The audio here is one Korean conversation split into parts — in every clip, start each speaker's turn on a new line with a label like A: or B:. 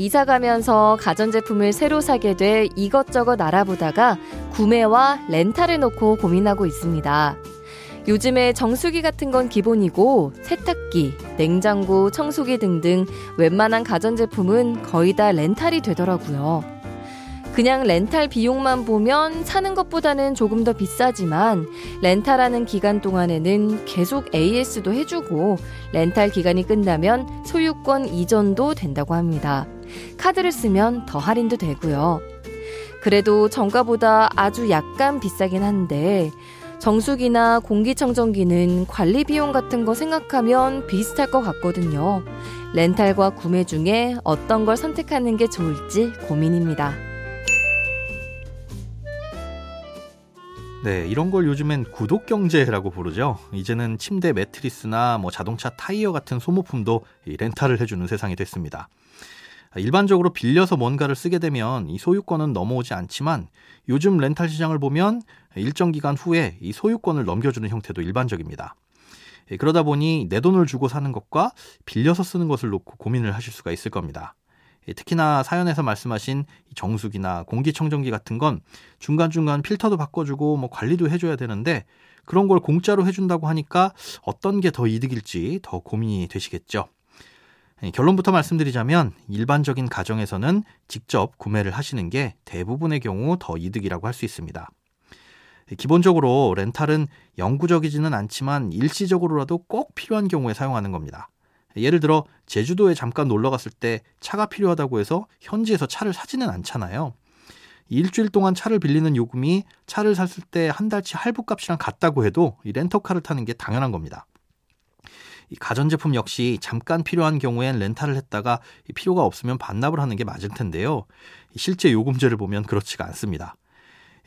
A: 이사 가면서 가전제품을 새로 사게 돼 이것저것 알아보다가 구매와 렌탈을 놓고 고민하고 있습니다. 요즘에 정수기 같은 건 기본이고 세탁기, 냉장고, 청소기 등등 웬만한 가전제품은 거의 다 렌탈이 되더라고요. 그냥 렌탈 비용만 보면 사는 것보다는 조금 더 비싸지만 렌탈하는 기간 동안에는 계속 AS도 해주고 렌탈 기간이 끝나면 소유권 이전도 된다고 합니다. 카드를 쓰면 더 할인도 되고요. 그래도 정가보다 아주 약간 비싸긴 한데 정수기나 공기청정기는 관리 비용 같은 거 생각하면 비슷할 것 같거든요. 렌탈과 구매 중에 어떤 걸 선택하는 게 좋을지 고민입니다.
B: 네, 이런 걸 요즘엔 구독 경제라고 부르죠. 이제는 침대 매트리스나 뭐 자동차 타이어 같은 소모품도 렌탈을 해주는 세상이 됐습니다. 일반적으로 빌려서 뭔가를 쓰게 되면 이 소유권은 넘어오지 않지만 요즘 렌탈 시장을 보면 일정 기간 후에 이 소유권을 넘겨주는 형태도 일반적입니다. 예, 그러다 보니 내 돈을 주고 사는 것과 빌려서 쓰는 것을 놓고 고민을 하실 수가 있을 겁니다. 예, 특히나 사연에서 말씀하신 정수기나 공기청정기 같은 건 중간중간 필터도 바꿔주고 뭐 관리도 해줘야 되는데 그런 걸 공짜로 해준다고 하니까 어떤 게 더 이득일지 더 고민이 되시겠죠. 예, 결론부터 말씀드리자면 일반적인 가정에서는 직접 구매를 하시는 게 대부분의 경우 더 이득이라고 할 수 있습니다. 예, 기본적으로 렌탈은 영구적이지는 않지만 일시적으로라도 꼭 필요한 경우에 사용하는 겁니다. 예를 들어 제주도에 잠깐 놀러 갔을 때 차가 필요하다고 해서 현지에서 차를 사지는 않잖아요. 일주일 동안 차를 빌리는 요금이 차를 샀을 때 한 달치 할부 값이랑 같다고 해도 이 렌터카를 타는 게 당연한 겁니다. 이 가전제품 역시 잠깐 필요한 경우엔 렌탈을 했다가 필요가 없으면 반납을 하는 게 맞을 텐데요. 실제 요금제를 보면 그렇지가 않습니다.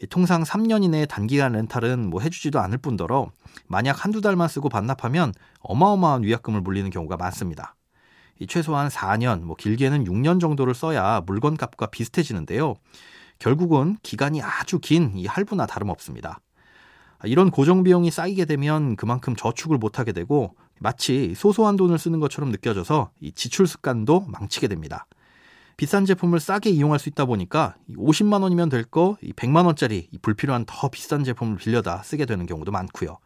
B: 통상 3년 이내의 단기간 렌탈은 뭐 해주지도 않을 뿐더러 만약 한두 달만 쓰고 반납하면 어마어마한 위약금을 물리는 경우가 많습니다. 최소한 4년, 뭐 길게는 6년 정도를 써야 물건 값과 비슷해지는데요. 결국은 기간이 아주 긴 이 할부나 다름없습니다. 이런 고정 비용이 쌓이게 되면 그만큼 저축을 못하게 되고 마치 소소한 돈을 쓰는 것처럼 느껴져서 이 지출 습관도 망치게 됩니다. 비싼 제품을 싸게 이용할 수 있다 보니까 50만 원이면 될 거 100만 원짜리 불필요한 더 비싼 제품을 빌려다 쓰게 되는 경우도 많고요.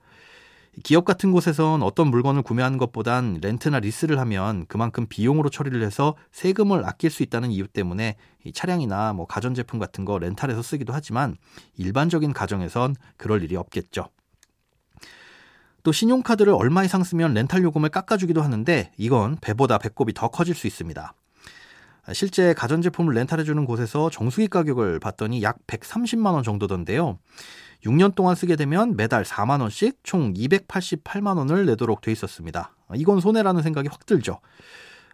B: 기업 같은 곳에선 어떤 물건을 구매하는 것보단 렌트나 리스를 하면 그만큼 비용으로 처리를 해서 세금을 아낄 수 있다는 이유 때문에 차량이나 뭐 가전제품 같은 거 렌탈해서 쓰기도 하지만 일반적인 가정에선 그럴 일이 없겠죠. 또 신용카드를 얼마 이상 쓰면 렌탈 요금을 깎아주기도 하는데 이건 배보다 배꼽이 더 커질 수 있습니다. 실제 가전제품을 렌탈해주는 곳에서 정수기 가격을 봤더니 약 130만 원 정도던데요. 6년 동안 쓰게 되면 매달 4만 원씩 총 288만 원을 내도록 돼 있었습니다. 이건 손해라는 생각이 확 들죠.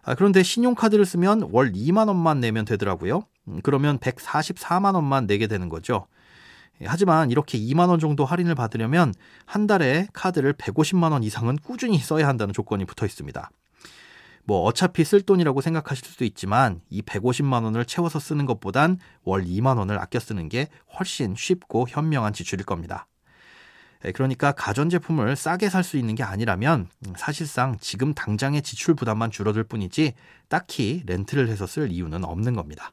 B: 아, 그런데 신용카드를 쓰면 월 2만 원만 내면 되더라고요. 음, 그러면 144만 원만 내게 되는 거죠. 예, 하지만 이렇게 2만 원 정도 할인을 받으려면 한 달에 카드를 150만 원 이상은 꾸준히 써야 한다는 조건이 붙어 있습니다. 뭐 어차피 쓸 돈이라고 생각하실 수도 있지만 이 150만 원을 채워서 쓰는 것보단 월 2만 원을 아껴 쓰는 게 훨씬 쉽고 현명한 지출일 겁니다. 예, 그러니까 가전제품을 싸게 살 수 있는 게 아니라면 사실상 지금 당장의 지출 부담만 줄어들 뿐이지 딱히 렌트를 해서 쓸 이유는 없는 겁니다.